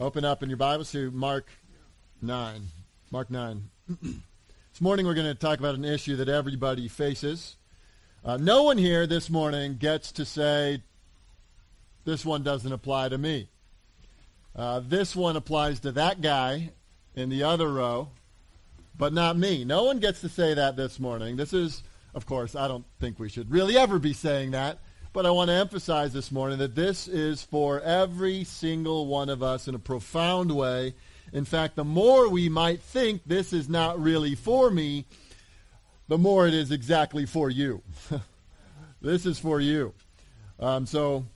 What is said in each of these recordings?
Open up in your Bibles to Mark 9. Mark 9. this morning we're going to talk about an issue that everybody faces. Uh, no one here this morning gets to say, this one doesn't apply to me. Uh, this one applies to that guy in the other row, but not me. No one gets to say that this morning. This is, of course, I don't think we should really ever be saying that. But I want to emphasize this morning that this is for every single one of us in a profound way. In fact, the more we might think this is not really for me, the more it is exactly for you. this is for you. Um, so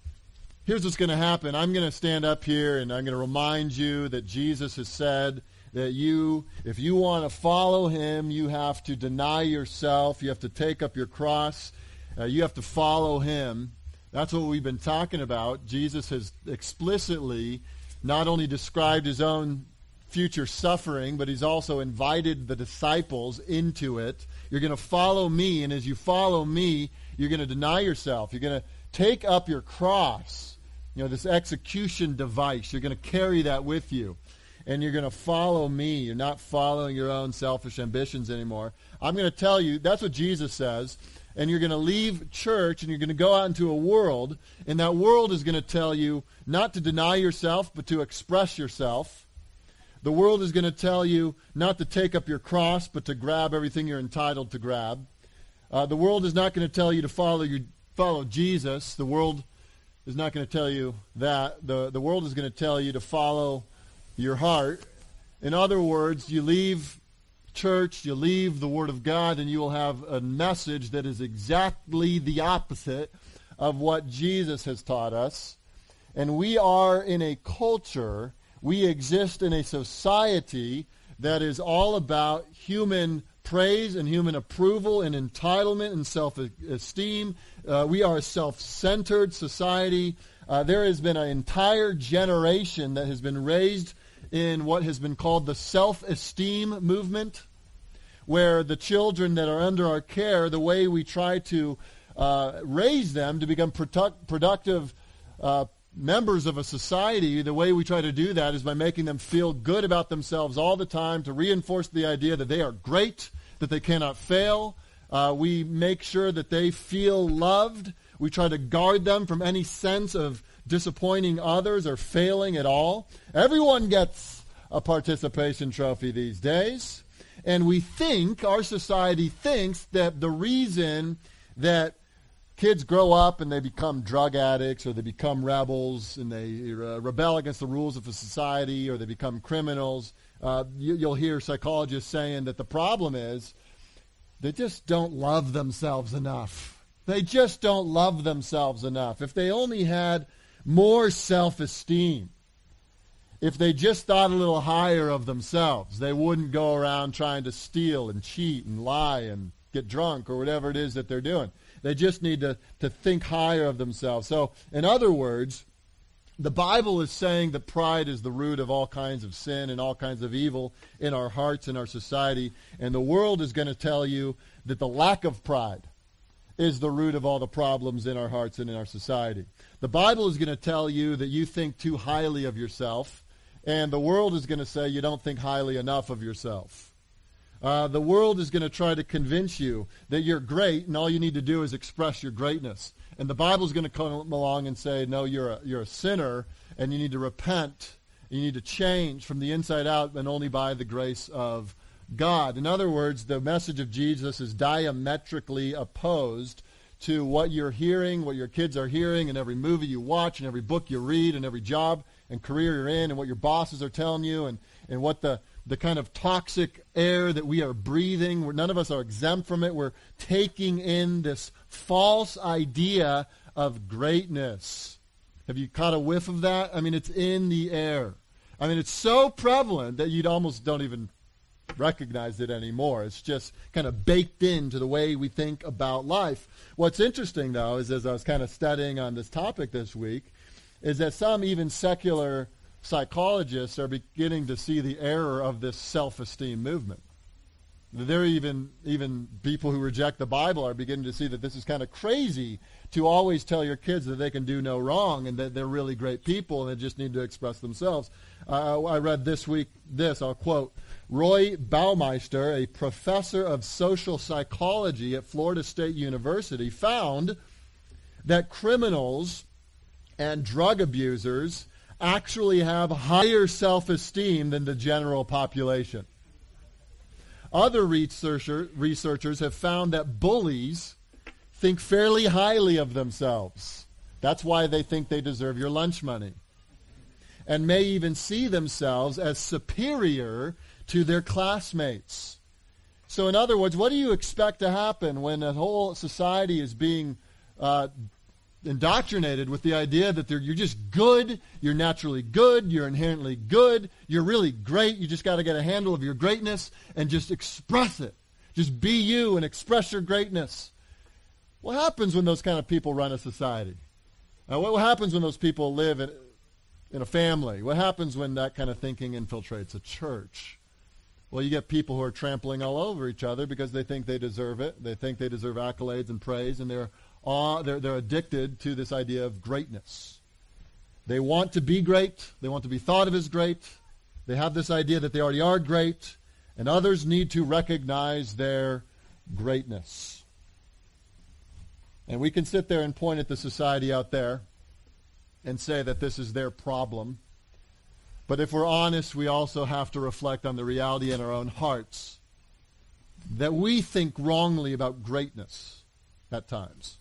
here's what's going to happen. I'm going to stand up here and I'm going to remind you that Jesus has said that you, if you want to follow him, you have to deny yourself. You have to take up your cross uh, you have to follow him. That's what we've been talking about. Jesus has explicitly not only described his own future suffering, but he's also invited the disciples into it. You're going to follow me, and as you follow me, you're going to deny yourself. You're going to take up your cross, you know, this execution device. You're going to carry that with you, and you're going to follow me. You're not following your own selfish ambitions anymore. I'm going to tell you, that's what Jesus says and you're going to leave church and you're going to go out into a world, and that world is going to tell you not to deny yourself, but to express yourself. The world is going to tell you not to take up your cross, but to grab everything you're entitled to grab. Uh, the world is not going to tell you to follow your, follow Jesus. The world is not going to tell you that. The, the world is going to tell you to follow your heart. In other words, you leave church, you leave the Word of God, and you will have a message that is exactly the opposite of what Jesus has taught us. And we are in a culture, we exist in a society that is all about human praise and human approval and entitlement and self-esteem. Uh, we are a self-centered society. Uh, there has been an entire generation that has been raised in what has been called the self-esteem movement, where the children that are under our care, the way we try to uh, raise them to become product, productive uh, members of a society, the way we try to do that is by making them feel good about themselves all the time, to reinforce the idea that they are great, that they cannot fail. Uh, we make sure that they feel loved. We try to guard them from any sense of disappointing others or failing at all. Everyone gets a participation trophy these days. And we think, our society thinks that the reason that kids grow up and they become drug addicts or they become rebels and they uh, rebel against the rules of a society or they become criminals, uh, you, you'll hear psychologists saying that the problem is they just don't love themselves enough. They just don't love themselves enough. If they only had more self-esteem. If they just thought a little higher of themselves, they wouldn't go around trying to steal and cheat and lie and get drunk or whatever it is that they're doing. They just need to, to think higher of themselves. So, in other words, the Bible is saying that pride is the root of all kinds of sin and all kinds of evil in our hearts and our society. And the world is going to tell you that the lack of pride is the root of all the problems in our hearts and in our society. The Bible is going to tell you that you think too highly of yourself, and the world is going to say you don't think highly enough of yourself. Uh, the world is going to try to convince you that you're great, and all you need to do is express your greatness. And the Bible is going to come along and say, no, you're a, you're a sinner, and you need to repent. You need to change from the inside out, and only by the grace of God. In other words, the message of Jesus is diametrically opposed to what you're hearing, what your kids are hearing and every movie you watch and every book you read and every job and career you're in and what your bosses are telling you and, and what the, the kind of toxic air that we are breathing. None of us are exempt from it. We're taking in this false idea of greatness. Have you caught a whiff of that? I mean, it's in the air. I mean, it's so prevalent that you almost don't even recognize it anymore. It's just kind of baked into the way we think about life. What's interesting, though, is as I was kind of studying on this topic this week, is that some even secular psychologists are beginning to see the error of this self-esteem movement. There are even even people who reject the Bible are beginning to see that this is kind of crazy to always tell your kids that they can do no wrong and that they're really great people and they just need to express themselves. Uh, I read this week this, I'll quote, Roy Baumeister, a professor of social psychology at Florida State University, found that criminals and drug abusers actually have higher self-esteem than the general population. Other researcher, researchers have found that bullies think fairly highly of themselves. That's why they think they deserve your lunch money. And may even see themselves as superior to their classmates. So, in other words, what do you expect to happen when a whole society is being uh, indoctrinated with the idea that you're just good, you're naturally good, you're inherently good, you're really great, you just got to get a handle of your greatness and just express it. Just be you and express your greatness. What happens when those kind of people run a society? Uh, what, what happens when those people live in, in a family? What happens when that kind of thinking infiltrates a church? Well, you get people who are trampling all over each other because they think they deserve it. They think they deserve accolades and praise, and they're uh, they're, they're addicted to this idea of greatness. They want to be great. They want to be thought of as great. They have this idea that they already are great, and others need to recognize their greatness. And we can sit there and point at the society out there and say that this is their problem. But if we're honest, we also have to reflect on the reality in our own hearts that we think wrongly about greatness at times.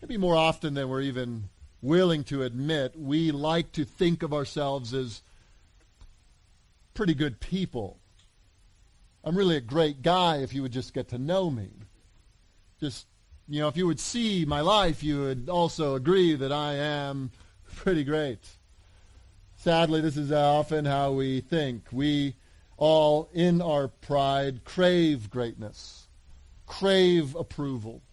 Maybe more often than we're even willing to admit, we like to think of ourselves as pretty good people. I'm really a great guy if you would just get to know me. Just, you know, if you would see my life, you would also agree that I am pretty great. Sadly, this is often how we think. We all, in our pride, crave greatness, crave approval.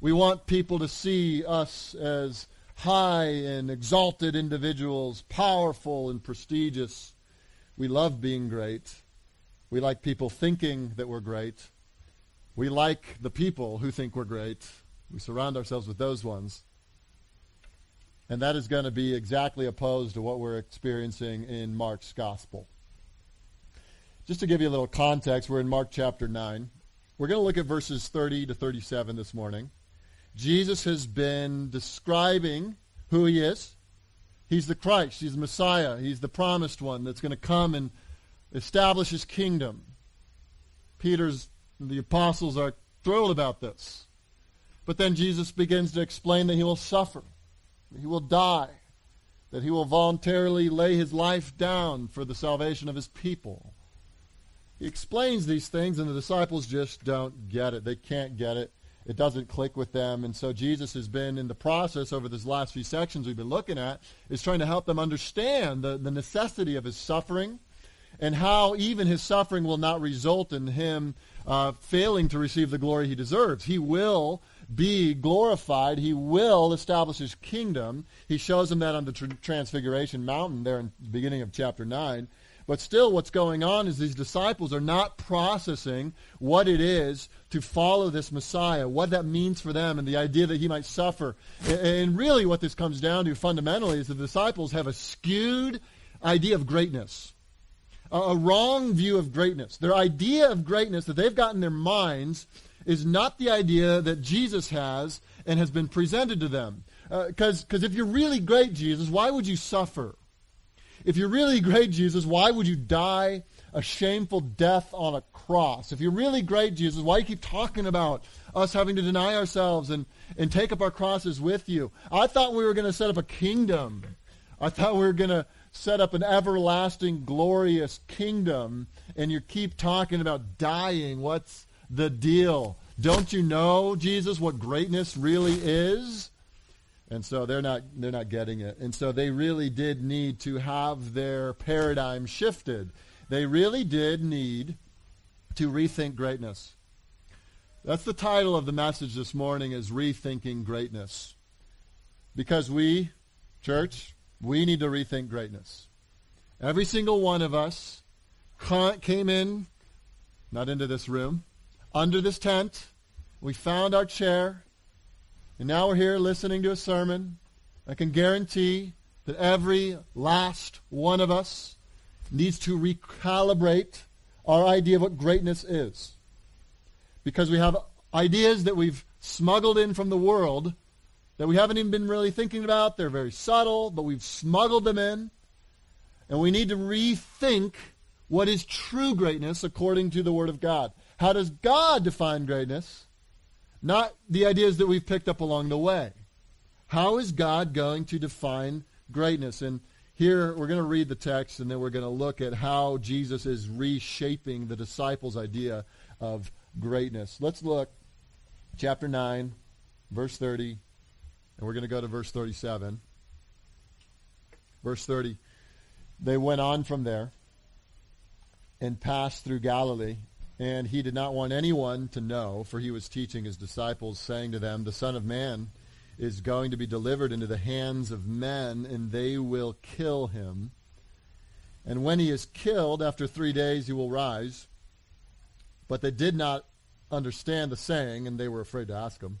We want people to see us as high and exalted individuals, powerful and prestigious. We love being great. We like people thinking that we're great. We like the people who think we're great. We surround ourselves with those ones. And that is going to be exactly opposed to what we're experiencing in Mark's gospel. Just to give you a little context, we're in Mark chapter 9. We're going to look at verses 30 to 37 this morning. Jesus has been describing who he is. He's the Christ. He's the Messiah. He's the promised one that's going to come and establish his kingdom. Peter's, the apostles are thrilled about this. But then Jesus begins to explain that he will suffer, he will die, that he will voluntarily lay his life down for the salvation of his people. He explains these things, and the disciples just don't get it. They can't get it it doesn't click with them. And so Jesus has been in the process over these last few sections we've been looking at, is trying to help them understand the, the necessity of his suffering and how even his suffering will not result in him uh, failing to receive the glory he deserves. He will be glorified. He will establish his kingdom. He shows them that on the Transfiguration Mountain there in the beginning of chapter 9. But still, what's going on is these disciples are not processing what it is to follow this Messiah, what that means for them, and the idea that he might suffer. And really, what this comes down to fundamentally is the disciples have a skewed idea of greatness, a wrong view of greatness. Their idea of greatness that they've got in their minds is not the idea that Jesus has and has been presented to them. Because uh, if you're really great, Jesus, why would you suffer? If you're really great, Jesus, why would you die a shameful death on a cross? If you're really great, Jesus, why do you keep talking about us having to deny ourselves and, and take up our crosses with you? I thought we were going to set up a kingdom. I thought we were going to set up an everlasting, glorious kingdom, and you keep talking about dying. What's the deal? Don't you know, Jesus, what greatness really is? And so they're not they're not getting it. And so they really did need to have their paradigm shifted. They really did need to rethink greatness. That's the title of the message this morning is rethinking greatness. Because we, church, we need to rethink greatness. Every single one of us came in not into this room, under this tent. We found our chair, and now we're here listening to a sermon. I can guarantee that every last one of us needs to recalibrate our idea of what greatness is. Because we have ideas that we've smuggled in from the world that we haven't even been really thinking about. They're very subtle, but we've smuggled them in. And we need to rethink what is true greatness according to the Word of God. How does God define greatness? Not the ideas that we've picked up along the way. How is God going to define greatness? And here we're going to read the text and then we're going to look at how Jesus is reshaping the disciples' idea of greatness. Let's look, chapter 9, verse 30, and we're going to go to verse 37. Verse 30. They went on from there and passed through Galilee, and he did not want anyone to know, for he was teaching his disciples, saying to them, The Son of Man is going to be delivered into the hands of men, and they will kill him. And when he is killed, after three days he will rise. But they did not understand the saying, and they were afraid to ask him.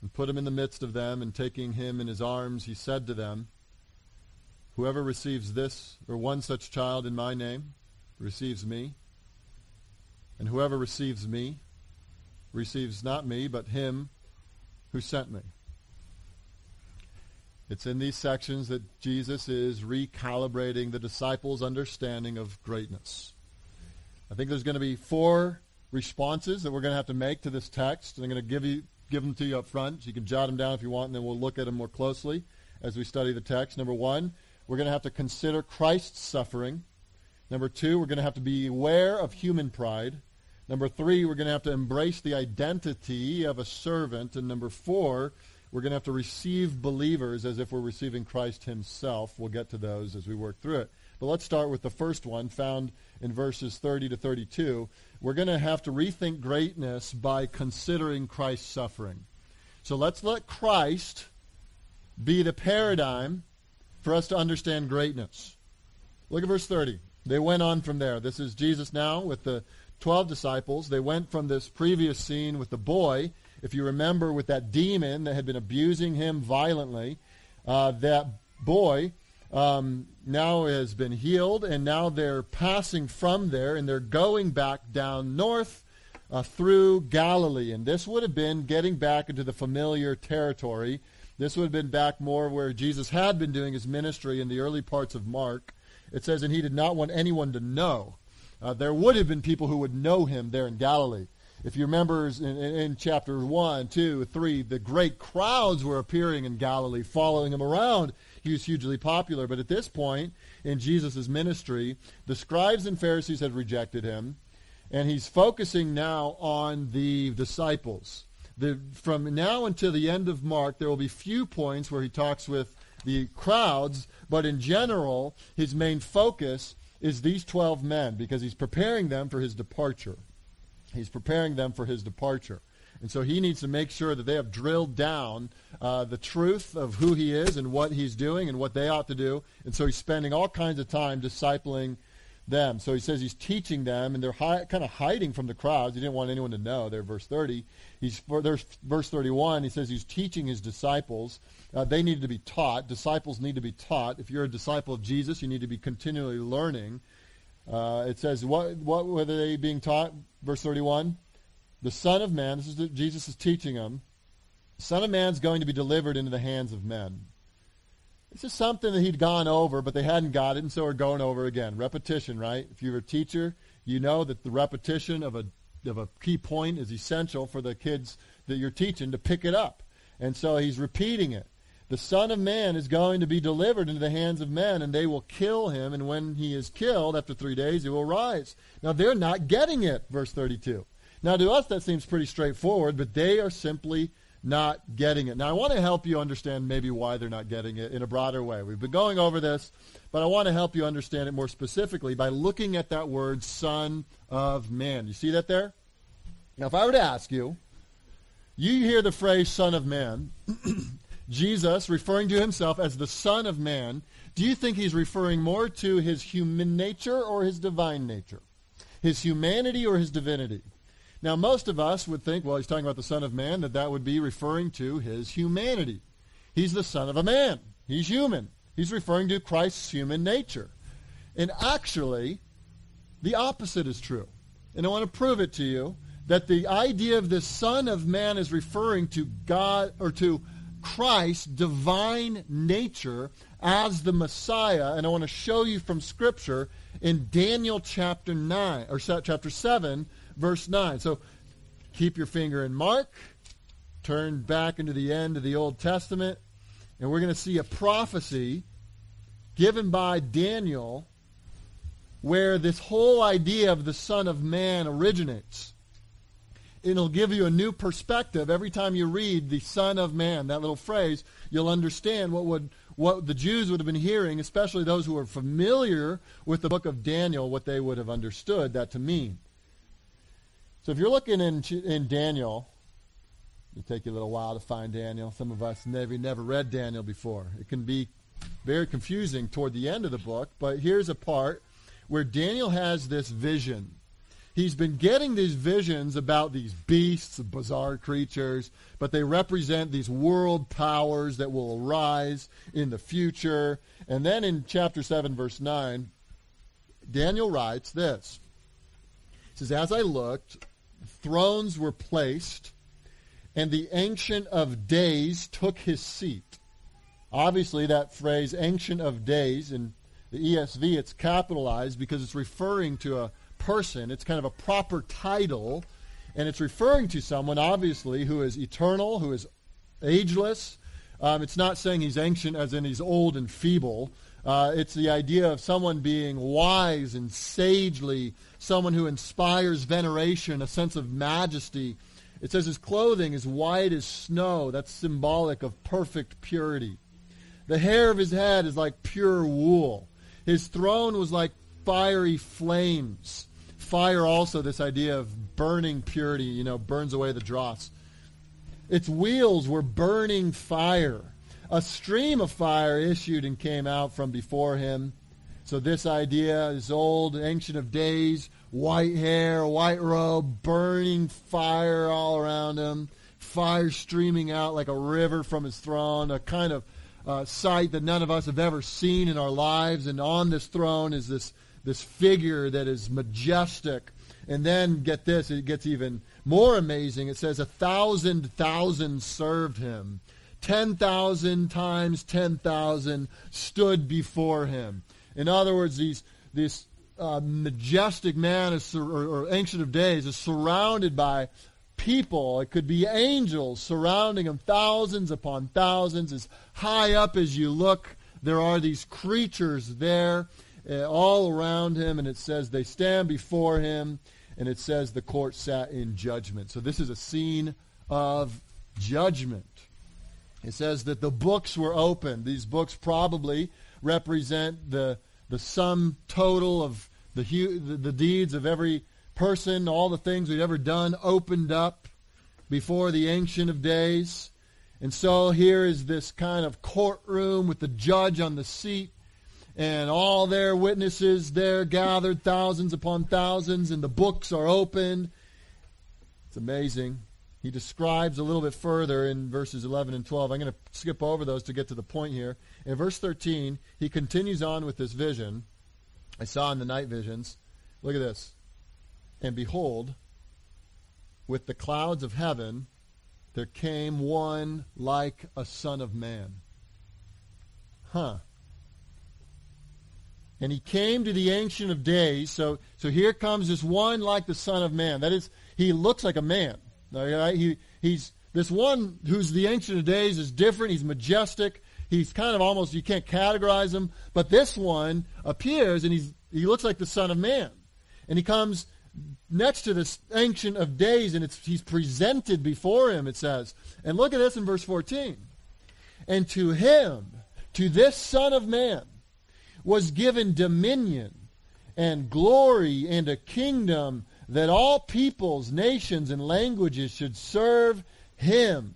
and put him in the midst of them, and taking him in his arms, he said to them, Whoever receives this or one such child in my name receives me, and whoever receives me receives not me, but him who sent me. It's in these sections that Jesus is recalibrating the disciples' understanding of greatness. I think there's going to be four responses that we're going to have to make to this text. And I'm going to give you give them to you up front. You can jot them down if you want, and then we'll look at them more closely as we study the text. Number one, we're going to have to consider Christ's suffering. Number two, we're going to have to be aware of human pride. Number three, we're going to have to embrace the identity of a servant. And number four, we're going to have to receive believers as if we're receiving Christ himself. We'll get to those as we work through it. But let's start with the first one found in verses 30 to 32. We're going to have to rethink greatness by considering Christ's suffering. So let's let Christ be the paradigm for us to understand greatness. Look at verse 30. They went on from there. This is Jesus now with the 12 disciples. They went from this previous scene with the boy if you remember, with that demon that had been abusing him violently, uh, that boy um, now has been healed, and now they're passing from there, and they're going back down north uh, through Galilee. And this would have been getting back into the familiar territory. This would have been back more where Jesus had been doing his ministry in the early parts of Mark. It says, and he did not want anyone to know. Uh, there would have been people who would know him there in Galilee. If you remember in, in, chapter 1, 2, 3, the great crowds were appearing in Galilee, following him around. He was hugely popular. But at this point in Jesus' ministry, the scribes and Pharisees had rejected him, and he's focusing now on the disciples. The, from now until the end of Mark, there will be few points where he talks with the crowds, but in general, his main focus is these 12 men because he's preparing them for his departure. He's preparing them for his departure. And so he needs to make sure that they have drilled down uh, the truth of who he is and what he's doing and what they ought to do. And so he's spending all kinds of time discipling them. So he says he's teaching them, and they're hi- kind of hiding from the crowds. He didn't want anyone to know. There, verse 30. He's, there's verse 31. He says he's teaching his disciples. Uh, they need to be taught. Disciples need to be taught. If you're a disciple of Jesus, you need to be continually learning. Uh, it says, what, what were they being taught? Verse 31. The Son of Man, this is the, Jesus is teaching them, the Son of Man's going to be delivered into the hands of men. This is something that he'd gone over, but they hadn't got it, and so we're going over again. Repetition, right? If you're a teacher, you know that the repetition of a, of a key point is essential for the kids that you're teaching to pick it up. And so he's repeating it. The Son of Man is going to be delivered into the hands of men, and they will kill him, and when he is killed, after three days, he will rise. Now, they're not getting it, verse 32. Now, to us, that seems pretty straightforward, but they are simply not getting it. Now, I want to help you understand maybe why they're not getting it in a broader way. We've been going over this, but I want to help you understand it more specifically by looking at that word, Son of Man. You see that there? Now, if I were to ask you, you hear the phrase Son of Man, Jesus referring to himself as the Son of Man, do you think he's referring more to his human nature or his divine nature? His humanity or his divinity? Now, most of us would think, well, he's talking about the Son of Man, that that would be referring to his humanity. He's the Son of a man. He's human. He's referring to Christ's human nature. And actually, the opposite is true. And I want to prove it to you that the idea of the Son of Man is referring to God or to Christ's divine nature as the Messiah. And I want to show you from Scripture in Daniel chapter 9 or chapter 7 verse 9. So keep your finger in Mark, turn back into the end of the Old Testament, and we're going to see a prophecy given by Daniel where this whole idea of the Son of Man originates. It'll give you a new perspective every time you read the Son of Man, that little phrase. You'll understand what would what the Jews would have been hearing, especially those who are familiar with the book of Daniel, what they would have understood that to mean. So if you're looking in, in Daniel, it'll take you a little while to find Daniel. Some of us never never read Daniel before. It can be very confusing toward the end of the book, but here's a part where Daniel has this vision. He's been getting these visions about these beasts, bizarre creatures, but they represent these world powers that will arise in the future. And then in chapter 7, verse 9, Daniel writes this. He says, As I looked, thrones were placed, and the Ancient of Days took his seat. Obviously, that phrase, Ancient of Days, in the ESV, it's capitalized because it's referring to a person. It's kind of a proper title, and it's referring to someone, obviously, who is eternal, who is ageless. Um, it's not saying he's ancient as in he's old and feeble. Uh, it's the idea of someone being wise and sagely, someone who inspires veneration, a sense of majesty. It says his clothing is white as snow. That's symbolic of perfect purity. The hair of his head is like pure wool. His throne was like fiery flames. Fire also, this idea of burning purity, you know, burns away the dross. Its wheels were burning fire a stream of fire issued and came out from before him. So this idea is old, ancient of days, white hair, white robe, burning fire all around him, fire streaming out like a river from his throne, a kind of uh, sight that none of us have ever seen in our lives. And on this throne is this, this figure that is majestic. And then, get this, it gets even more amazing. It says, a thousand thousand served him. 10,000 times 10,000 stood before him. In other words, these, this uh, majestic man is, or, or Ancient of Days is surrounded by people. It could be angels surrounding him, thousands upon thousands. As high up as you look, there are these creatures there uh, all around him, and it says they stand before him, and it says the court sat in judgment. So this is a scene of judgment. It says that the books were opened. These books probably represent the, the sum total of the, the, the deeds of every person, all the things we've ever done opened up before the Ancient of Days. And so here is this kind of courtroom with the judge on the seat and all their witnesses there gathered, thousands upon thousands, and the books are opened. It's amazing he describes a little bit further in verses 11 and 12. I'm going to skip over those to get to the point here. In verse 13, he continues on with this vision I saw in the night visions. Look at this. And behold, with the clouds of heaven, there came one like a son of man. Huh. And he came to the Ancient of Days. So, so here comes this one like the Son of Man. That is, he looks like a man. He, he's this one who's the Ancient of Days is different. He's majestic. He's kind of almost you can't categorize him. But this one appears and he's he looks like the Son of Man, and he comes next to this Ancient of Days, and it's, he's presented before him, it says. And look at this in verse 14. And to him, to this Son of Man, was given dominion and glory and a kingdom that all peoples, nations, and languages should serve him.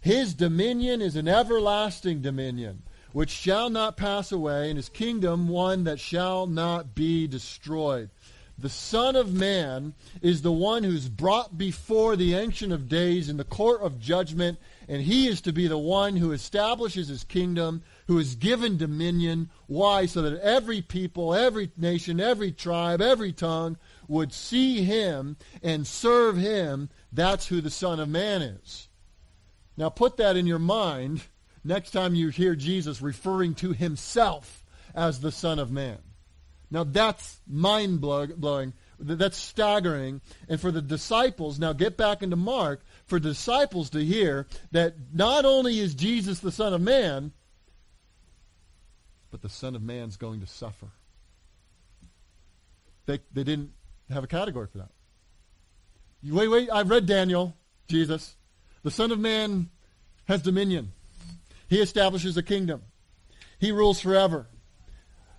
His dominion is an everlasting dominion, which shall not pass away, and his kingdom one that shall not be destroyed. The Son of Man is the one who's brought before the Ancient of Days in the court of judgment, and he is to be the one who establishes his kingdom, who is given dominion. Why? So that every people, every nation, every tribe, every tongue would see him and serve him. That's who the Son of Man is. Now put that in your mind next time you hear Jesus referring to himself as the Son of Man. Now that's mind blowing. That's staggering. And for the disciples, now get back into Mark, for disciples to hear that not only is Jesus the Son of Man, but the Son of Man's going to suffer. They, they didn't have a category for that. Wait, wait, I've read Daniel, Jesus. The Son of Man has dominion. He establishes a kingdom. He rules forever.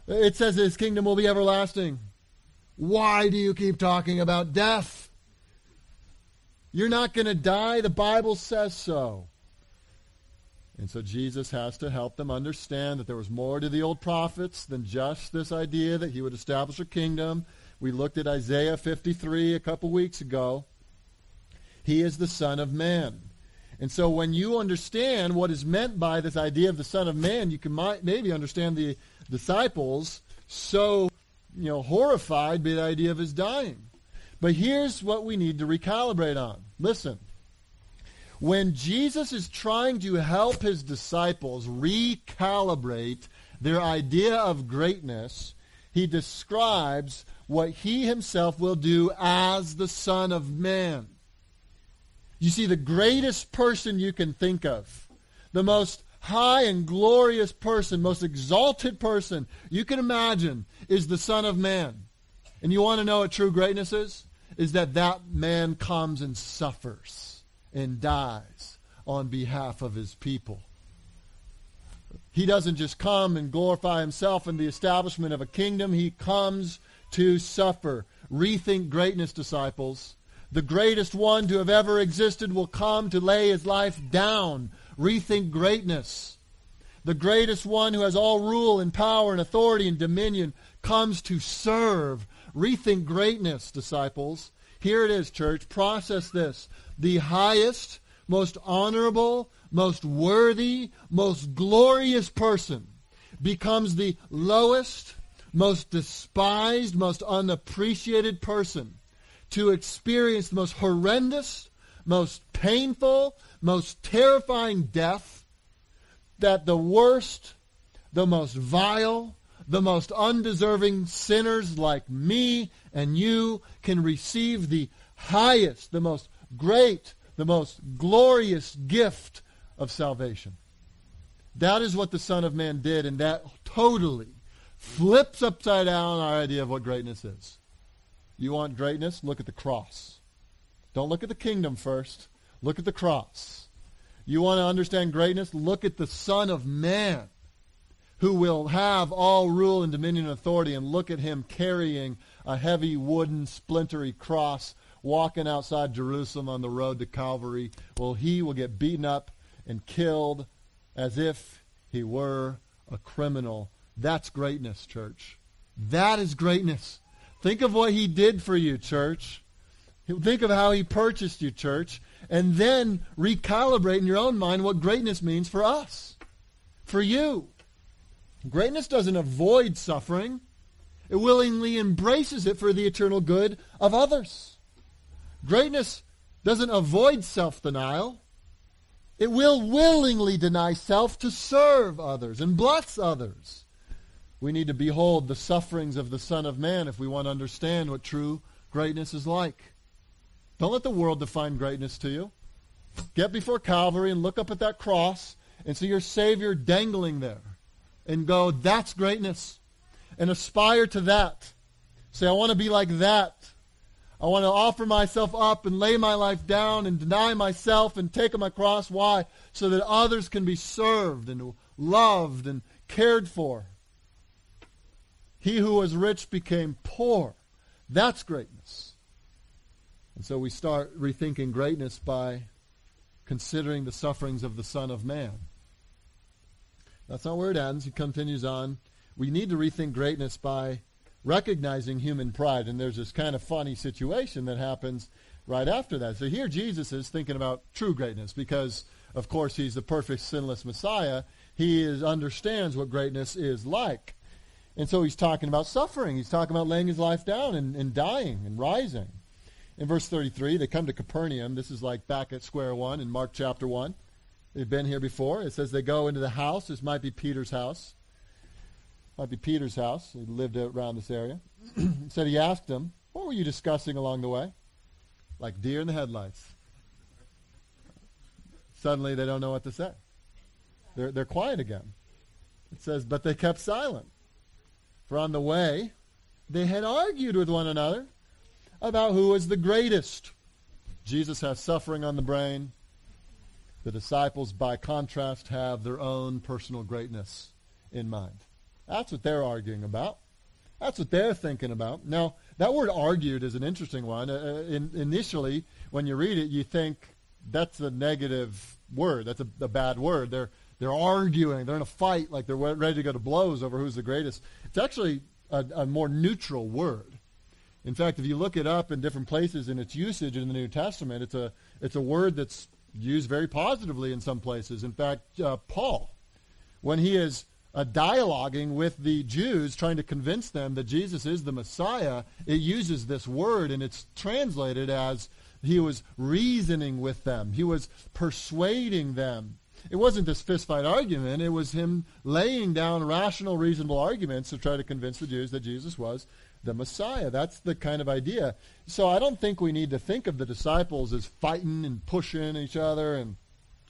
It says his kingdom will be everlasting. Why do you keep talking about death? You're not going to die. The Bible says so. And so Jesus has to help them understand that there was more to the old prophets than just this idea that he would establish a kingdom. We looked at Isaiah 53 a couple weeks ago. He is the Son of Man. And so when you understand what is meant by this idea of the Son of Man, you can maybe understand the disciples so, you know, horrified by the idea of his dying. But here's what we need to recalibrate on. Listen. When Jesus is trying to help his disciples recalibrate their idea of greatness, he describes what he himself will do as the Son of Man. You see, the greatest person you can think of, the most high and glorious person, most exalted person you can imagine is the Son of Man. And you want to know what true greatness is? Is that that man comes and suffers and dies on behalf of his people. He doesn't just come and glorify himself in the establishment of a kingdom. He comes to suffer. Rethink greatness, disciples. The greatest one to have ever existed will come to lay his life down Rethink greatness. The greatest one who has all rule and power and authority and dominion comes to serve. Rethink greatness, disciples. Here it is, church. Process this. The highest, most honorable, most worthy, most glorious person becomes the lowest, most despised, most unappreciated person to experience the most horrendous, most painful, most terrifying death that the worst, the most vile, the most undeserving sinners like me and you can receive the highest, the most great, the most glorious gift of salvation. That is what the Son of Man did, and that totally flips upside down our idea of what greatness is. You want greatness? Look at the cross. Don't look at the kingdom first. Look at the cross. You want to understand greatness? Look at the Son of Man who will have all rule and dominion and authority and look at him carrying a heavy wooden splintery cross walking outside Jerusalem on the road to Calvary. Well, he will get beaten up and killed as if he were a criminal. That's greatness, church. That is greatness. Think of what he did for you, church. Think of how he purchased you, church and then recalibrate in your own mind what greatness means for us, for you. Greatness doesn't avoid suffering. It willingly embraces it for the eternal good of others. Greatness doesn't avoid self-denial. It will willingly deny self to serve others and bless others. We need to behold the sufferings of the Son of Man if we want to understand what true greatness is like. Don't let the world define greatness to you. Get before Calvary and look up at that cross and see your Savior dangling there and go, that's greatness. And aspire to that. Say, I want to be like that. I want to offer myself up and lay my life down and deny myself and take up my cross. Why? So that others can be served and loved and cared for. He who was rich became poor. That's greatness. And so we start rethinking greatness by considering the sufferings of the Son of Man. That's not where it ends. He continues on. We need to rethink greatness by recognizing human pride. And there's this kind of funny situation that happens right after that. So here Jesus is thinking about true greatness because, of course, he's the perfect sinless Messiah. He is, understands what greatness is like. And so he's talking about suffering. He's talking about laying his life down and, and dying and rising. In verse 33, they come to Capernaum. This is like back at square one in Mark chapter 1. They've been here before. It says they go into the house. This might be Peter's house. Might be Peter's house. He lived around this area. said he asked them, What were you discussing along the way? Like deer in the headlights. Suddenly they don't know what to say. They're, they're quiet again. It says, But they kept silent. For on the way, they had argued with one another about who was the greatest. Jesus has suffering on the brain. The disciples, by contrast, have their own personal greatness in mind. That's what they're arguing about. That's what they're thinking about. Now, that word argued is an interesting one. Uh, uh, in, initially, when you read it, you think that's a negative word. That's a, a, bad word. They're, they're arguing. They're in a fight like they're ready to go to blows over who's the greatest. It's actually a, a more neutral word. In fact, if you look it up in different places in its usage in the New Testament, it's a, it's a word that's used very positively in some places. In fact, uh, Paul, when he is uh, dialoguing with the Jews, trying to convince them that Jesus is the Messiah, it uses this word and it's translated as he was reasoning with them. He was persuading them. It wasn't this fistfight argument. It was him laying down rational, reasonable arguments to try to convince the Jews that Jesus was the Messiah. That's the kind of idea. So I don't think we need to think of the disciples as fighting and pushing each other and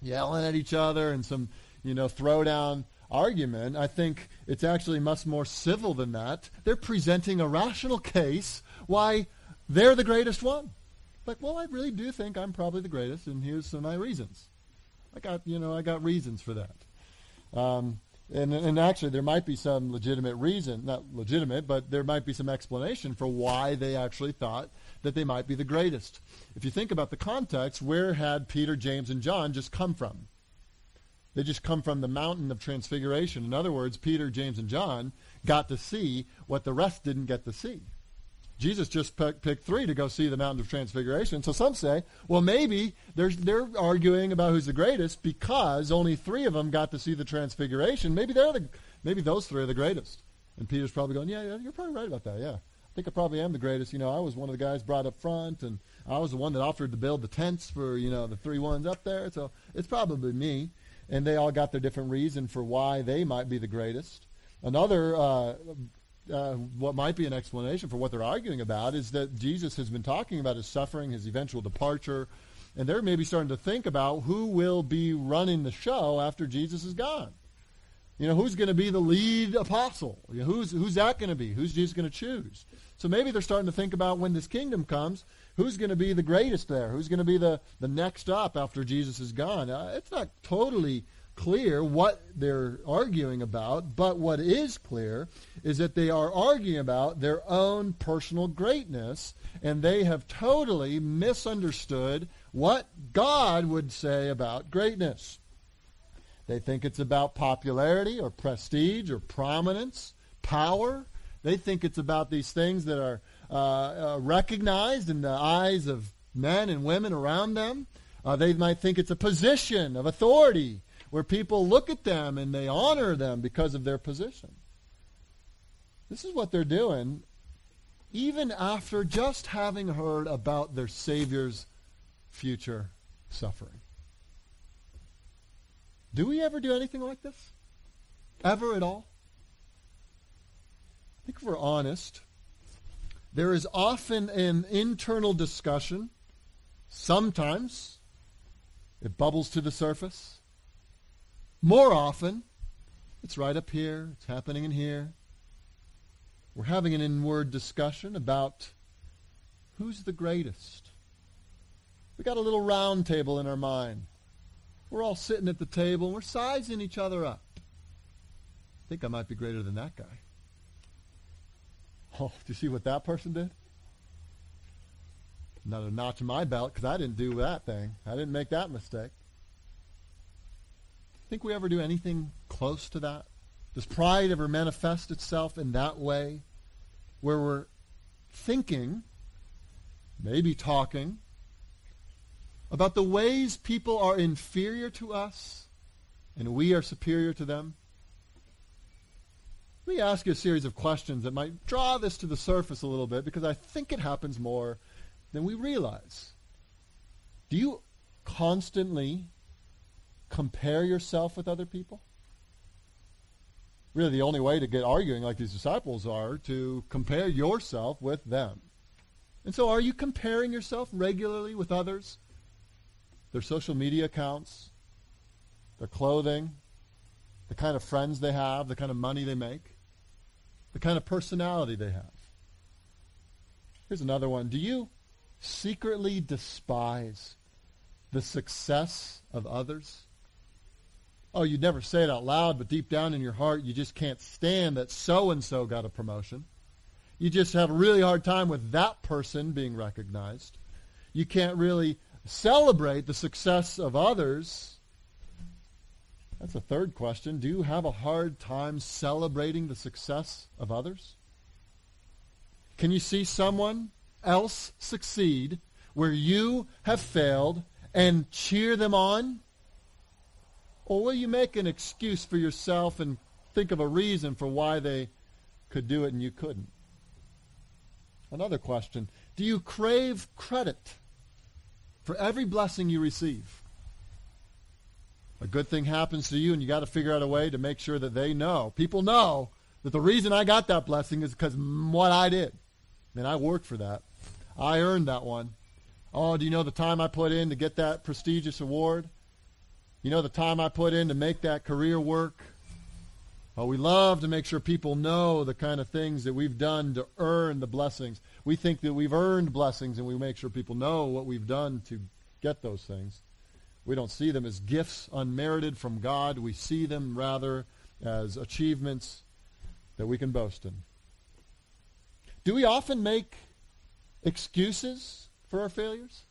yelling at each other and some, you know, throwdown argument. I think it's actually much more civil than that. They're presenting a rational case why they're the greatest one. Like, well, I really do think I'm probably the greatest, and here's some of my reasons. I got, you know, I got reasons for that. Um, and, and actually, there might be some legitimate reason, not legitimate, but there might be some explanation for why they actually thought that they might be the greatest. If you think about the context, where had Peter, James, and John just come from? They just come from the mountain of transfiguration. In other words, Peter, James, and John got to see what the rest didn't get to see. Jesus just picked three to go see the mountain of transfiguration. So some say, well, maybe they're, they're arguing about who's the greatest because only three of them got to see the transfiguration. Maybe they're the, maybe those three are the greatest. And Peter's probably going, yeah, yeah, you're probably right about that. Yeah, I think I probably am the greatest. You know, I was one of the guys brought up front, and I was the one that offered to build the tents for you know the three ones up there. So it's probably me and they all got their different reason for why they might be the greatest. Another, uh, uh, what might be an explanation for what they're arguing about is that Jesus has been talking about his suffering, his eventual departure, and they're maybe starting to think about who will be running the show after Jesus is gone. You know, who's going to be the lead apostle? You know, who's, who's that going to be? Who's Jesus going to choose? So maybe they're starting to think about when this kingdom comes, who's going to be the greatest there? Who's going to be the, the next up after Jesus is gone? Uh, it's not totally clear what they're arguing about, but what is clear is that they are arguing about their own personal greatness, and they have totally misunderstood what God would say about greatness. They think it's about popularity or prestige or prominence, power. They think it's about these things that are recognized in the eyes of men and women around them. Uh, they might think it's a position of authority where people look at them and they honor them because of their position. This is what they're doing even after just having heard about their Savior's future suffering. Do we ever do anything like this? Ever at all? I think if we're honest, there is often an internal discussion. Sometimes it bubbles to the surface. More often, it's right up here, it's happening in here. We're having an inward discussion about Who's the greatest? We got a little round table in our mind. We're all sitting at the table and we're sizing each other up. I think I might be greater than that guy. Oh, do you see what that person did? Not a notch in my belt because I didn't do that thing. I didn't make that mistake. Think we ever do anything close to that? Does pride ever manifest itself in that way where we're thinking, maybe talking, about the ways people are inferior to us and we are superior to them? Let me ask you a series of questions that might draw this to the surface a little bit because I think it happens more than we realize. Do you constantly compare yourself with other people? Really, the only way to get arguing like these disciples are to compare yourself with them. And so, are you comparing yourself regularly with others? Their social media accounts, their clothing, the kind of friends they have, the kind of money they make, the kind of personality they have. Here's another one. Do you secretly despise the success of others? Oh, you'd never say it out loud, but deep down in your heart, you just can't stand that so and so got a promotion. You just have a really hard time with that person being recognized. You can't really celebrate the success of others. That's a third question. Do you have a hard time celebrating the success of others? Can you see someone else succeed where you have failed and cheer them on? Or will you make an excuse for yourself and think of a reason for why they could do it and you couldn't? Another question. Do you crave credit for every blessing you receive? A good thing happens to you and you got to figure out a way to make sure that they know. People know that the reason I got that blessing is because what I did. And I worked for that. I earned that one. Oh, do you know the time I put in to get that prestigious award? You know the time I put in to make that career work? Oh, we love to make sure people know the kind of things that we've done to earn the blessings. We think that we've earned blessings and we make sure people know what we've done to get those things. We don't see them as gifts unmerited from God. We see them rather as achievements that we can boast in. Do we often make excuses for our failures?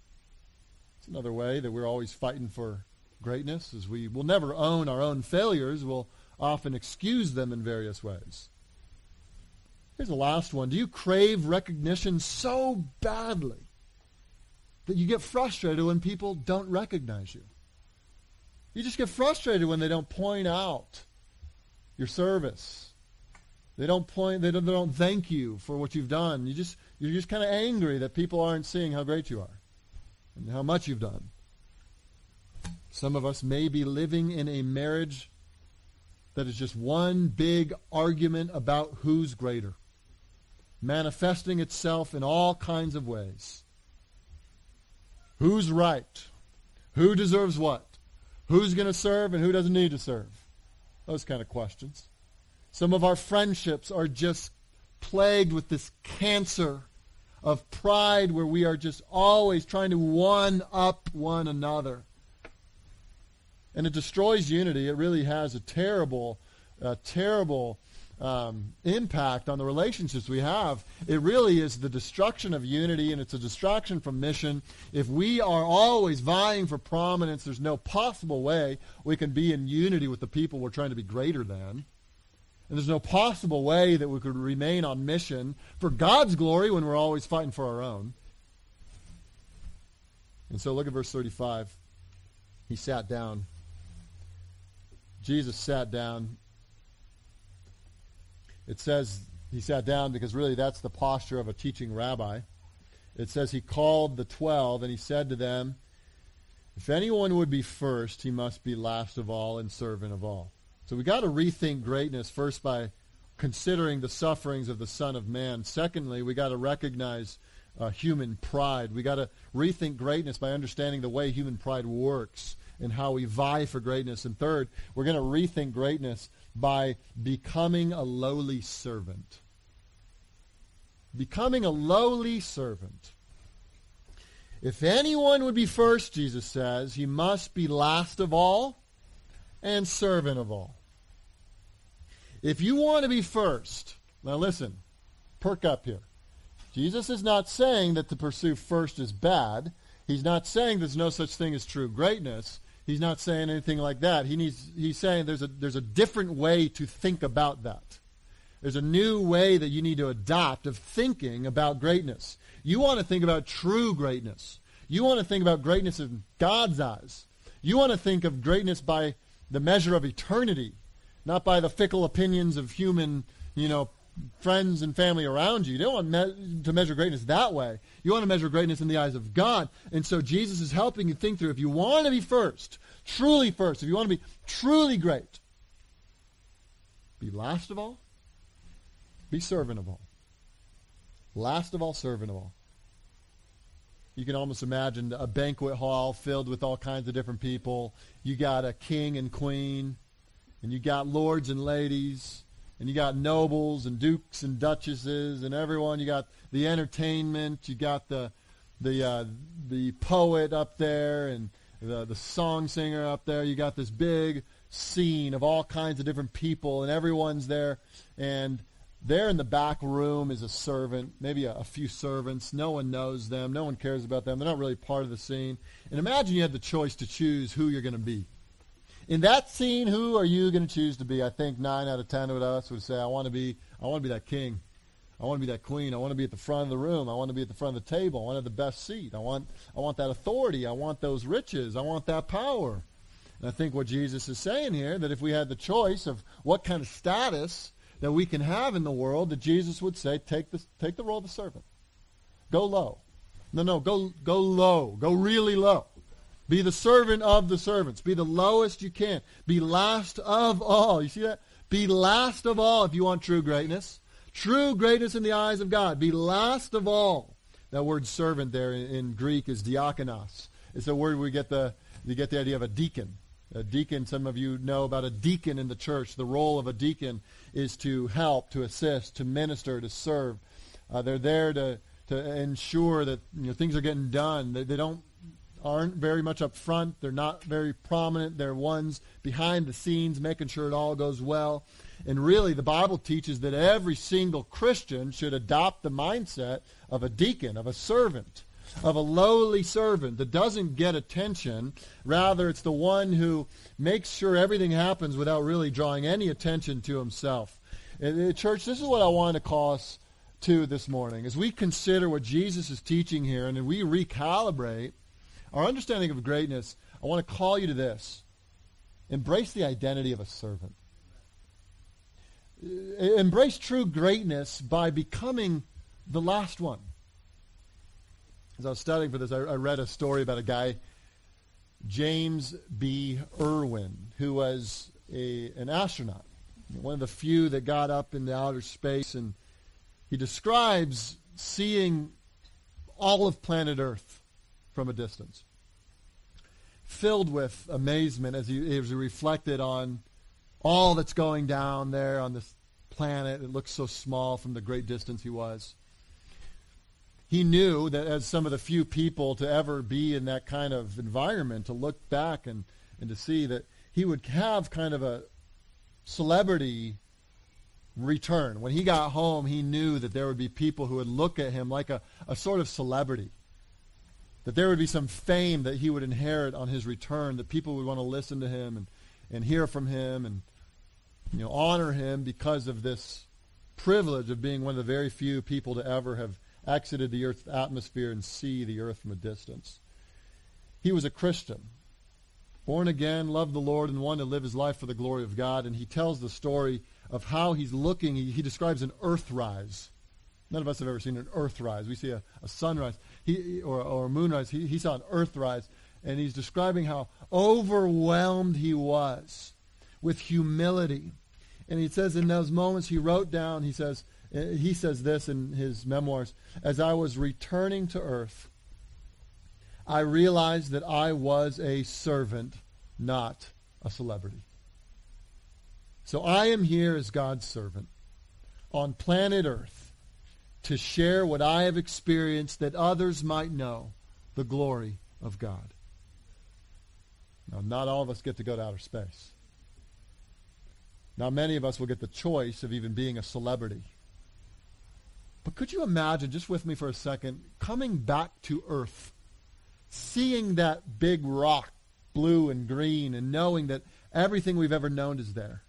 It's another way that we're always fighting for greatness, is we will never own our own failures. We'll often excuse them in various ways. Here's the last one. Do you crave recognition so badly that you get frustrated when people don't recognize you? You just get frustrated when they don't point out your service. They don't point. They don't, they don't thank you for what you've done. You just you're just kind of angry that people aren't seeing how great you are and how much you've done. Some of us may be living in a marriage that is just one big argument about who's greater, manifesting itself in all kinds of ways. Who's right? Who deserves what? Who's going to serve and who doesn't need to serve? Those kind of questions. Some of our friendships are just plagued with this cancer of pride where we are just always trying to one up one another. And it destroys unity. It really has a terrible, uh, terrible um, impact on the relationships we have. It really is the destruction of unity, and it's a distraction from mission. If we are always vying for prominence, there's no possible way we can be in unity with the people we're trying to be greater than. And there's no possible way that we could remain on mission for God's glory when we're always fighting for our own. And so look at verse 35. He sat down. Jesus sat down. It says he sat down because really that's the posture of a teaching rabbi. It says he called the twelve and he said to them, If anyone would be first, he must be last of all and servant of all. So we got to rethink greatness first by considering the sufferings of the Son of Man. Secondly, we got to recognize uh, human pride. We got to rethink greatness by understanding the way human pride works and how we vie for greatness. And third, we're going to rethink greatness by becoming a lowly servant. Becoming a lowly servant. If anyone would be first, Jesus says, he must be last of all and servant of all. If you want to be first, now listen, perk up here. Jesus is not saying that to pursue first is bad. He's not saying there's no such thing as true greatness. He's not saying anything like that. He needs, he's saying there's a, there's a different way to think about that. There's a new way that you need to adopt of thinking about greatness. You want to think about true greatness. You want to think about greatness in God's eyes. You want to think of greatness by the measure of eternity, not by the fickle opinions of human, you know, friends and family around you. You don't want me- to measure greatness that way. You want to measure greatness in the eyes of God. And so Jesus is helping you think through if you want to be first, truly first, if you want to be truly great, be last of all, be servant of all. Last of all, servant of all. You can almost imagine a banquet hall filled with all kinds of different people. You got a king and queen, and you got lords and ladies, and you got nobles and dukes and duchesses and everyone. You got the entertainment. You got the the uh, the poet up there and the the song singer up there. You got this big scene of all kinds of different people, and everyone's there. And there in the back room is a servant, maybe a, a, few servants. No one knows them. No one cares about them. They're not really part of the scene. And imagine you had the choice to choose who you're going to be. In that scene, who are you going to choose to be? I think nine out of ten of us would say, "I want to be. I want to be that king. I want to be that queen. I want to be at the front of the room. I want to be at the front of the table. I want to have the best seat. I want. I want that authority. I want those riches. I want that power." And I think what Jesus is saying here that if we had the choice of what kind of status that we can have in the world that Jesus would say, take the, take the role of the servant. Go low. No, no, go, go low. Go really low. Be the servant of the servants. Be the lowest you can. Be last of all. You see that? Be last of all if you want true greatness. True greatness in the eyes of God. Be last of all. That word servant there in, in Greek is diakonos. It's a word we get the, you get the idea of a deacon. A deacon, some of you know about a deacon in the church. The role of a deacon is to help, to assist, to minister, to serve. Uh, they're there to, to ensure that you know, things are getting done. They, they don't aren't very much up front. They're not very prominent. They're ones behind the scenes, making sure it all goes well. And really, the Bible teaches that every single Christian should adopt the mindset of a deacon, of a servant of a lowly servant that doesn't get attention. Rather, it's the one who makes sure everything happens without really drawing any attention to himself. In, uh, church, this is what I want to call us to this morning. As we consider what Jesus is teaching here and we recalibrate our understanding of greatness, I want to call you to this. Embrace the identity of a servant. Uh, embrace true greatness by becoming the last one. As I was studying for this, I, I read a story about a guy, James B. Irwin, who was a, an astronaut, one of the few that got up into outer space, and he describes seeing all of planet Earth from a distance, filled with amazement as he, as he reflected on all that's going down there on this planet. It looks so small from the great distance he was he knew that as some of the few people to ever be in that kind of environment, to look back and, and to see that he would have kind of a celebrity return. When he got home, he knew that there would be people who would look at him like a, a sort of celebrity. That there would be some fame that he would inherit on his return, that people would want to listen to him and, and hear from him and you know, honor him because of this privilege of being one of the very few people to ever have exited the Earth's atmosphere and see the earth from a distance. He was a Christian, born again, loved the Lord, and wanted to live his life for the glory of God. And he tells the story of how he's looking. He, he describes an earthrise. None of us have ever seen an earthrise. We see a, a sunrise he, or, or moonrise. He, he saw an earthrise. And he's describing how overwhelmed he was with humility. And he says in those moments he wrote down, he says, uh, he says this in his memoirs As I was returning to earth, I realized that I was a servant, not a celebrity. So I am here as God's servant on planet earth to share what I have experienced that others might know the glory of God. Now, not all of us get to go to outer space. Now, many of us will get the choice of even being a celebrity. But could you imagine, just with me for a second, coming back to Earth, seeing that big rock, blue and green, and knowing that everything we've ever known is there?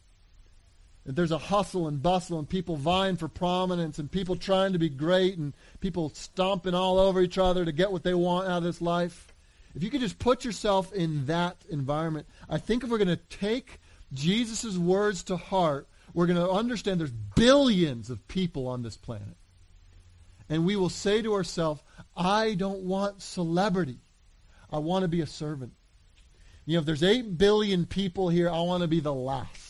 There's a hustle and bustle and people vying for prominence and people trying to be great and people stomping all over each other to get what they want out of this life. If you could just put yourself in that environment, I think if we're going to take Jesus' words to heart, we're going to understand there's billions of people on this planet. And we will say to ourselves, I don't want celebrity. I want to be a servant. You know, if there's 8 billion people here, I want to be the last.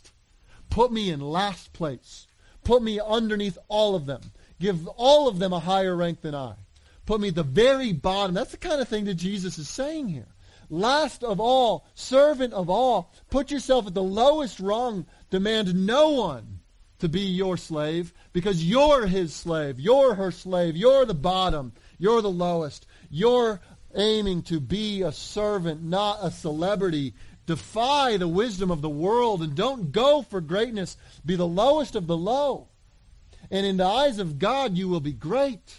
Put me in last place. Put me underneath all of them. Give all of them a higher rank than I. Put me at the very bottom. That's the kind of thing that Jesus is saying here. Last of all, servant of all. Put yourself at the lowest rung. Demand no one to be your slave because you're his slave. You're her slave. You're the bottom. You're the lowest. You're aiming to be a servant, not a celebrity. Defy the wisdom of the world and don't go for greatness. Be the lowest of the low. And in the eyes of God, you will be great.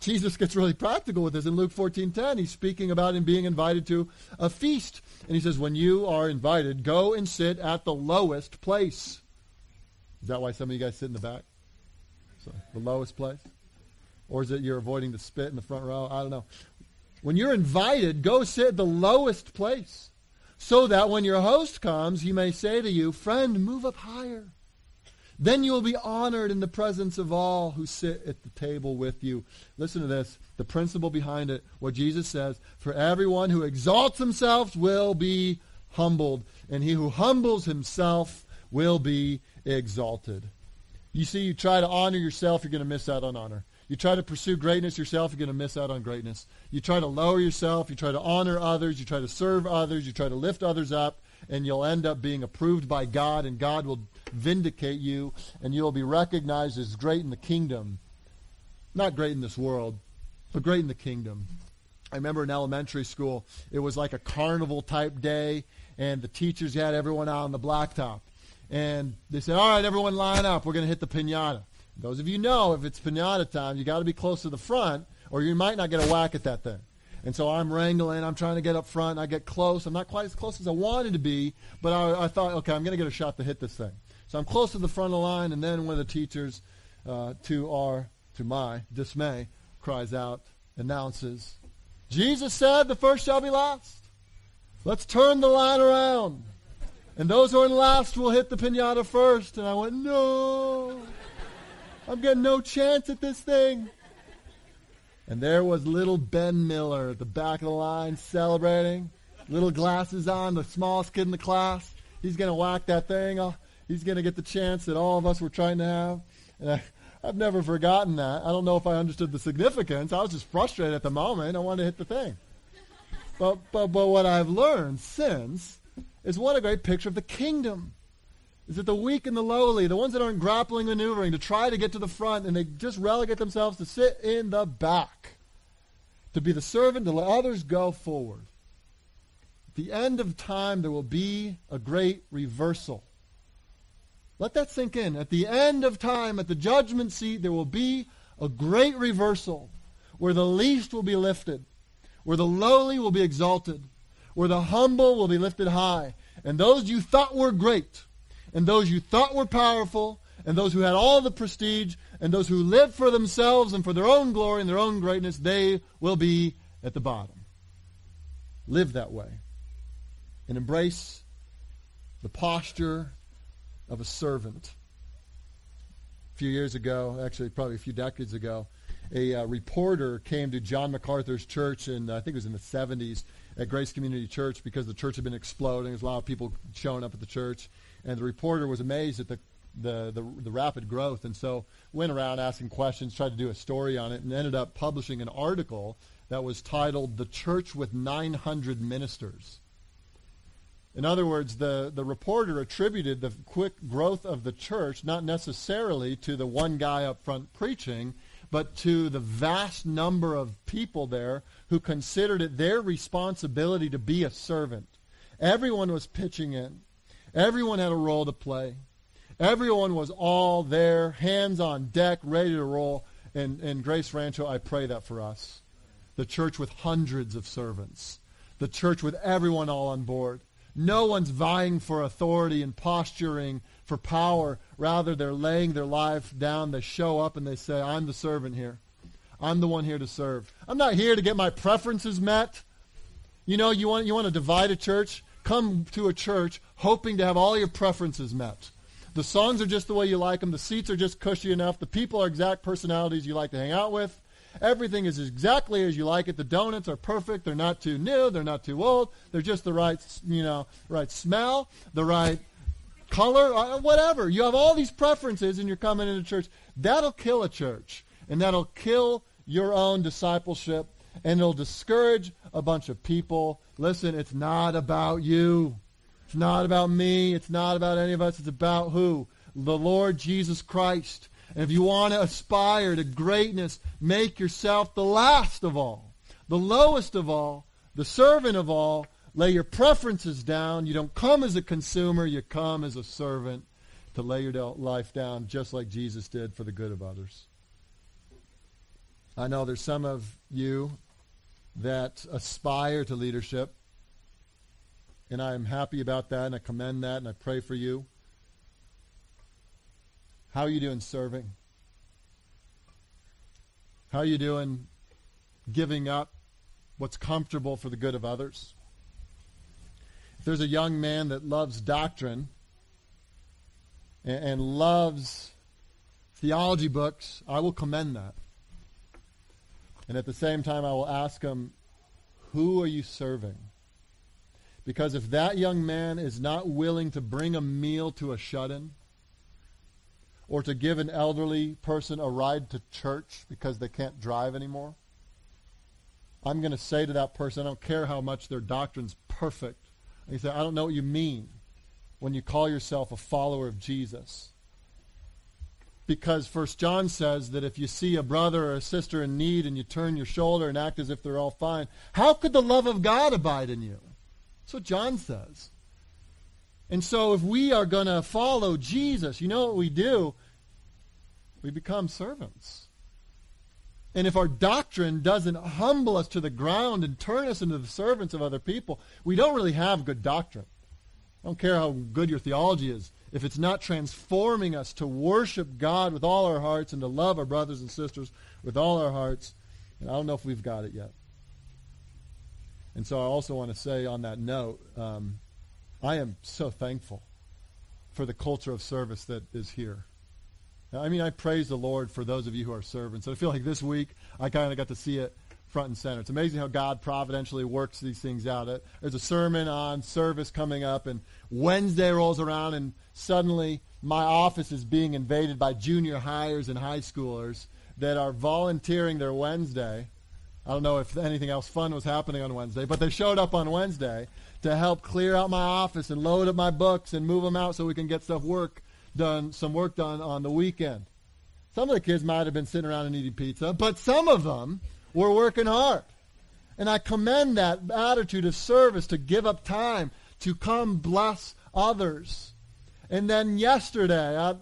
Jesus gets really practical with this in Luke 14:10. He's speaking about him being invited to a feast. And he says, when you are invited, go and sit at the lowest place. Is that why some of you guys sit in the back? So, the lowest place? Or is it you're avoiding the spit in the front row? I don't know. When you're invited, go sit at the lowest place. So that when your host comes, he may say to you, friend, move up higher. Then you will be honored in the presence of all who sit at the table with you. Listen to this, the principle behind it, what Jesus says, for everyone who exalts himself will be humbled, and he who humbles himself will be exalted. You see, you try to honor yourself, you're going to miss out on honor. You try to pursue greatness yourself, you're going to miss out on greatness. You try to lower yourself, you try to honor others, you try to serve others, you try to lift others up, and you'll end up being approved by God, and God will vindicate you, and you'll be recognized as great in the kingdom. Not great in this world, but great in the kingdom. I remember in elementary school, it was like a carnival type day, and the teachers had everyone out on the blacktop. And they said, all right, everyone line up. We're going to hit the pinata. Those of you know, if it's pinata time, you got to be close to the front, or you might not get a whack at that thing. And so I'm wrangling. I'm trying to get up front. I get close. I'm not quite as close as I wanted to be, but I, I thought, okay, I'm going to get a shot to hit this thing. So I'm close to the front of the line, and then one of the teachers, uh, to our, to my dismay, cries out, announces, Jesus said, the first shall be last. Let's turn the line around. And those who are in last will hit the pinata first. And I went, no. I'm getting no chance at this thing. And there was little Ben Miller at the back of the line celebrating. Little glasses on, the smallest kid in the class. He's going to whack that thing. he's going to get the chance that all of us were trying to have. And I, I've never forgotten that. I don't know if I understood the significance. I was just frustrated at the moment. I wanted to hit the thing. But, but, but what I've learned since is what a great picture of the kingdom. Is that the weak and the lowly, the ones that aren't grappling, maneuvering to try to get to the front, and they just relegate themselves to sit in the back, to be the servant, to let others go forward. At the end of time, there will be a great reversal. Let that sink in. At the end of time, at the judgment seat, there will be a great reversal where the least will be lifted, where the lowly will be exalted, where the humble will be lifted high. And those you thought were great, and those you thought were powerful, and those who had all the prestige, and those who lived for themselves and for their own glory and their own greatness, they will be at the bottom. Live that way and embrace the posture of a servant. A few years ago, actually probably a few decades ago, a uh, reporter came to John MacArthur's church, and I think it was in the 70s, at Grace Community Church because the church had been exploding. There's a lot of people showing up at the church, and the reporter was amazed at the the, the, the rapid growth, and so went around asking questions, tried to do a story on it, and ended up publishing an article that was titled "The Church with 900 Ministers." In other words, the, the reporter attributed the quick growth of the church not necessarily to the one guy up front preaching, but to the vast number of people there who considered it their responsibility to be a servant. Everyone was pitching in. Everyone had a role to play. Everyone was all there, hands on deck, ready to roll. And, and Grace Rancho, I pray that for us. The church with hundreds of servants. The church with everyone all on board. No one's vying for authority and posturing for power. Rather, they're laying their life down. They show up and they say, I'm the servant here. I'm the one here to serve. I'm not here to get my preferences met. You know, you want, you want to divide a church? Come to a church hoping to have all your preferences met. The songs are just the way you like them. The seats are just cushy enough. The people are exact personalities you like to hang out with. Everything is exactly as you like it. The donuts are perfect. They're not too new. They're not too old. They're just the right, you know, right smell, the right color, uh, whatever. You have all these preferences and you're coming into church. That'll kill a church. And that'll kill your own discipleship. And it'll discourage a bunch of people. Listen, it's not about you. It's not about me. It's not about any of us. It's about who? The Lord Jesus Christ. And if you want to aspire to greatness, make yourself the last of all, the lowest of all, the servant of all. Lay your preferences down. You don't come as a consumer. You come as a servant to lay your life down just like Jesus did for the good of others. I know there's some of you that aspire to leadership. And I am happy about that, and I commend that, and I pray for you. How are you doing serving? How are you doing giving up what's comfortable for the good of others? If there's a young man that loves doctrine and, and loves theology books, I will commend that. And at the same time, I will ask him, who are you serving? Because if that young man is not willing to bring a meal to a shut-in, or to give an elderly person a ride to church because they can't drive anymore, I'm going to say to that person, I don't care how much their doctrine's perfect. And you say, I don't know what you mean when you call yourself a follower of Jesus. Because First John says that if you see a brother or a sister in need and you turn your shoulder and act as if they're all fine, how could the love of God abide in you? That's what John says. And so if we are going to follow Jesus, you know what we do? We become servants. And if our doctrine doesn't humble us to the ground and turn us into the servants of other people, we don't really have good doctrine. I don't care how good your theology is. If it's not transforming us to worship God with all our hearts and to love our brothers and sisters with all our hearts, and I don't know if we've got it yet. And so I also want to say on that note, um, I am so thankful for the culture of service that is here. I mean, I praise the Lord for those of you who are servants. I feel like this week I kind of got to see it front and center. It's amazing how God providentially works these things out. Uh, there's a sermon on service coming up, and Wednesday rolls around, and suddenly my office is being invaded by junior highers and high schoolers that are volunteering their Wednesday. I don't know if anything else fun was happening on Wednesday, but they showed up on Wednesday to help clear out my office and load up my books and move them out so we can get stuff work done, some work done on the weekend. Some of the kids might have been sitting around and eating pizza, but some of them were working hard. And I commend that attitude of service to give up time to come bless others. And then yesterday at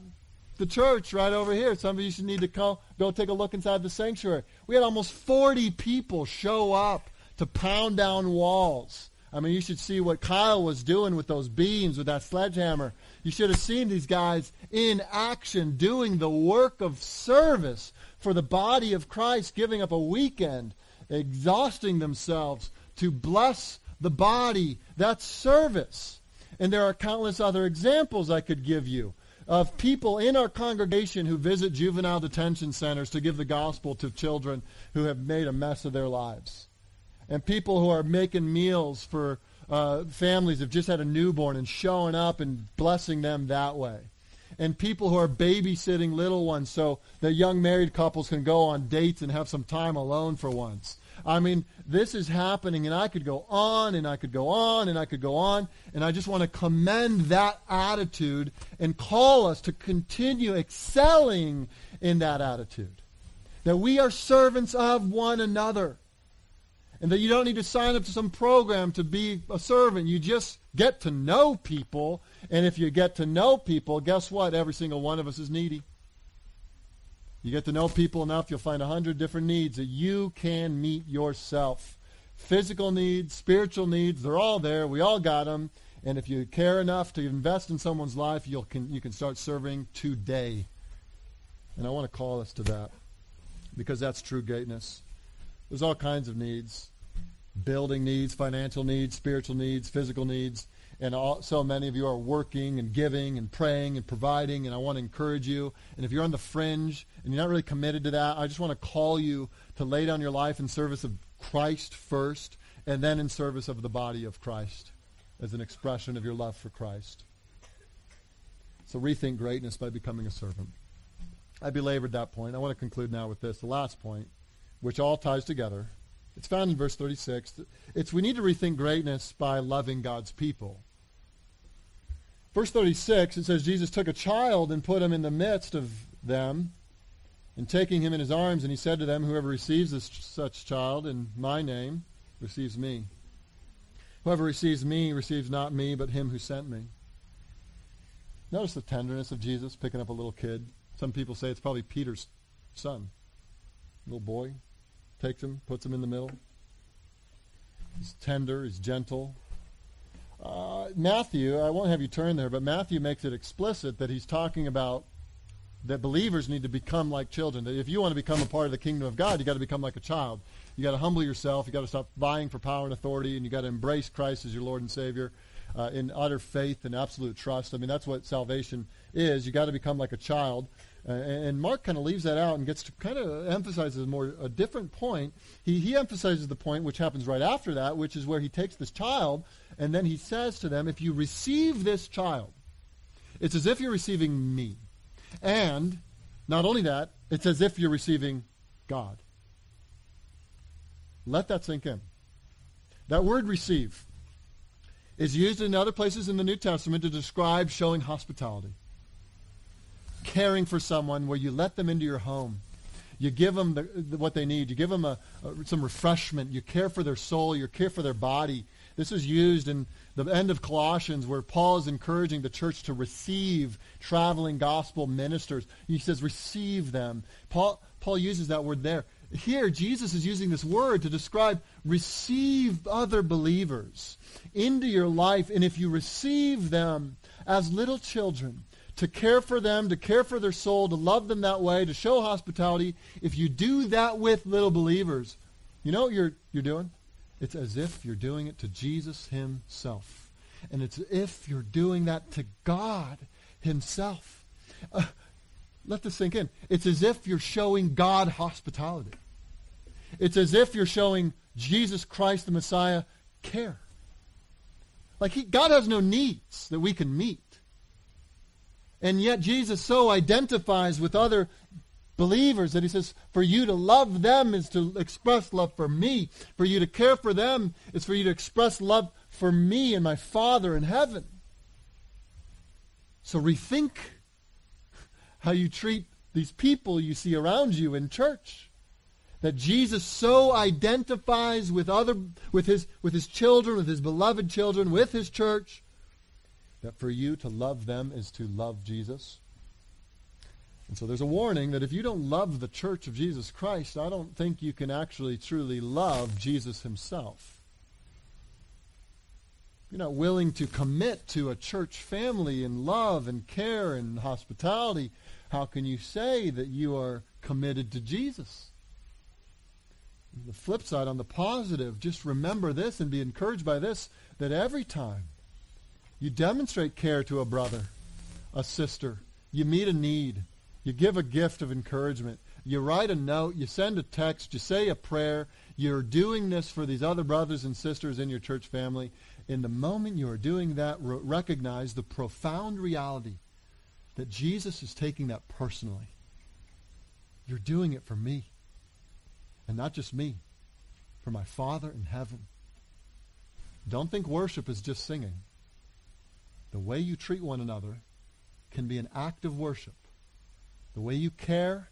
the church right over here, some of you should need to go, go take a look inside the sanctuary. We had almost 40 people show up to pound down walls I mean, you should see what Kyle was doing with those beams, with that sledgehammer. You should have seen these guys in action doing the work of service for the body of Christ, giving up a weekend, exhausting themselves to bless the body. That's service. And there are countless other examples I could give you of people in our congregation who visit juvenile detention centers to give the gospel to children who have made a mess of their lives and people who are making meals for uh, families who've just had a newborn and showing up and blessing them that way. And people who are babysitting little ones so that young married couples can go on dates and have some time alone for once. I mean, this is happening, and I could go on, and I could go on, and I could go on, and I just want to commend that attitude and call us to continue excelling in that attitude that we are servants of one another. And that you don't need to sign up to some program to be a servant. You just get to know people. And if you get to know people, guess what? Every single one of us is needy. You get to know people enough, you'll find a hundred different needs that you can meet yourself. Physical needs, spiritual needs, they're all there. We all got them. And if you care enough to invest in someone's life, you can, you can start serving today. And I want to call us to that because that's true greatness. There's all kinds of needs building needs, financial needs, spiritual needs, physical needs. And all, so many of you are working and giving and praying and providing, and I want to encourage you. And if you're on the fringe and you're not really committed to that, I just want to call you to lay down your life in service of Christ first, and then in service of the body of Christ as an expression of your love for Christ. So rethink greatness by becoming a servant. I belabored that point. I want to conclude now with this, the last point, which all ties together. It's found in verse 36. It's we need to rethink greatness by loving God's people. Verse 36, it says, Jesus took a child and put him in the midst of them, and taking him in his arms, and he said to them, Whoever receives this, such child in my name receives me. Whoever receives me receives not me, but him who sent me. Notice the tenderness of Jesus picking up a little kid. Some people say it's probably Peter's son. Little boy. Takes him, puts him in the middle. He's tender, he's gentle. Uh, Matthew, I won't have you turn there, but Matthew makes it explicit that he's talking about that believers need to become like children. That if you want to become a part of the kingdom of God, you got to become like a child. You got to humble yourself. You got to stop vying for power and authority, and you got to embrace Christ as your Lord and Savior uh, in utter faith and absolute trust. I mean, that's what salvation is. You got to become like a child. Uh, and Mark kind of leaves that out and gets to kind of emphasizes more a different point. He, he emphasizes the point which happens right after that, which is where he takes this child and then he says to them, if you receive this child, it's as if you're receiving me. And not only that, it's as if you're receiving God. Let that sink in. That word receive is used in other places in the New Testament to describe showing hospitality. Caring for someone where you let them into your home. You give them the, the, what they need. You give them a, a, some refreshment. You care for their soul. You care for their body. This is used in the end of Colossians where Paul is encouraging the church to receive traveling gospel ministers. He says, receive them. Paul, Paul uses that word there. Here, Jesus is using this word to describe receive other believers into your life. And if you receive them as little children, to care for them, to care for their soul, to love them that way, to show hospitality, if you do that with little believers, you know what you're, you're doing? It's as if you're doing it to Jesus himself. And it's as if you're doing that to God himself. Uh, let this sink in. It's as if you're showing God hospitality. It's as if you're showing Jesus Christ the Messiah care. Like he, God has no needs that we can meet. And yet Jesus so identifies with other believers that he says, for you to love them is to express love for me. For you to care for them is for you to express love for me and my Father in heaven. So rethink how you treat these people you see around you in church. That Jesus so identifies with other with his with his children, with his beloved children, with his church, that for you to love them is to love Jesus. And so there's a warning that if you don't love the church of Jesus Christ, I don't think you can actually truly love Jesus himself. If you're not willing to commit to a church family in love and care and hospitality, how can you say that you are committed to Jesus? The flip side, on the positive, just remember this and be encouraged by this that every time you demonstrate care to a brother, a sister, you meet a need, you give a gift of encouragement. You write a note. You send a text. You say a prayer. You're doing this for these other brothers and sisters in your church family. In the moment you are doing that, recognize the profound reality that Jesus is taking that personally. You're doing it for me. And not just me, for my Father in heaven. Don't think worship is just singing. The way you treat one another can be an act of worship the way you care,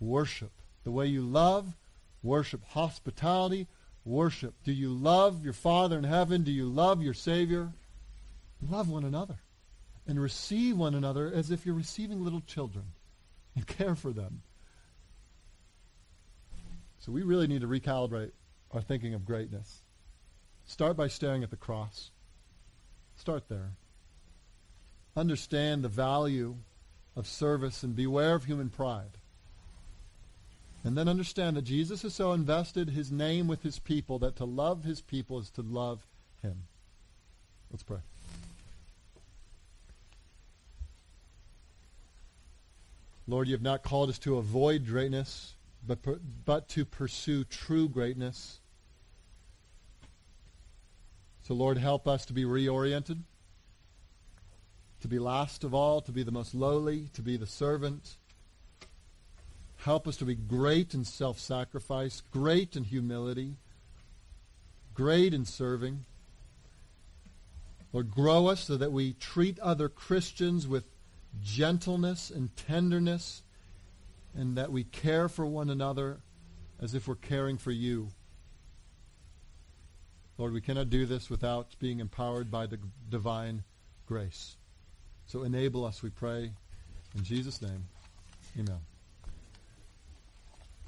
worship The way you love, worship hospitality, worship. Do you love your Father in heaven? Do you love your Savior? Love one another and receive one another as if you're receiving little children and care for them. So we really need to recalibrate our thinking of greatness. Start by staring at the cross. Start there. Understand the value of service and beware of human pride. And then understand that Jesus has so invested his name with his people that to love his people is to love him. Let's pray. Lord, you have not called us to avoid greatness, but, but to pursue true greatness. So, Lord, help us to be reoriented, to be last of all, to be the most lowly, to be the servant. Help us to be great in self-sacrifice, great in humility, great in serving. Lord, grow us so that we treat other Christians with gentleness and tenderness, and that we care for one another as if we're caring for you. Lord, we cannot do this without being empowered by the divine grace. So enable us, we pray. In Jesus' name, amen.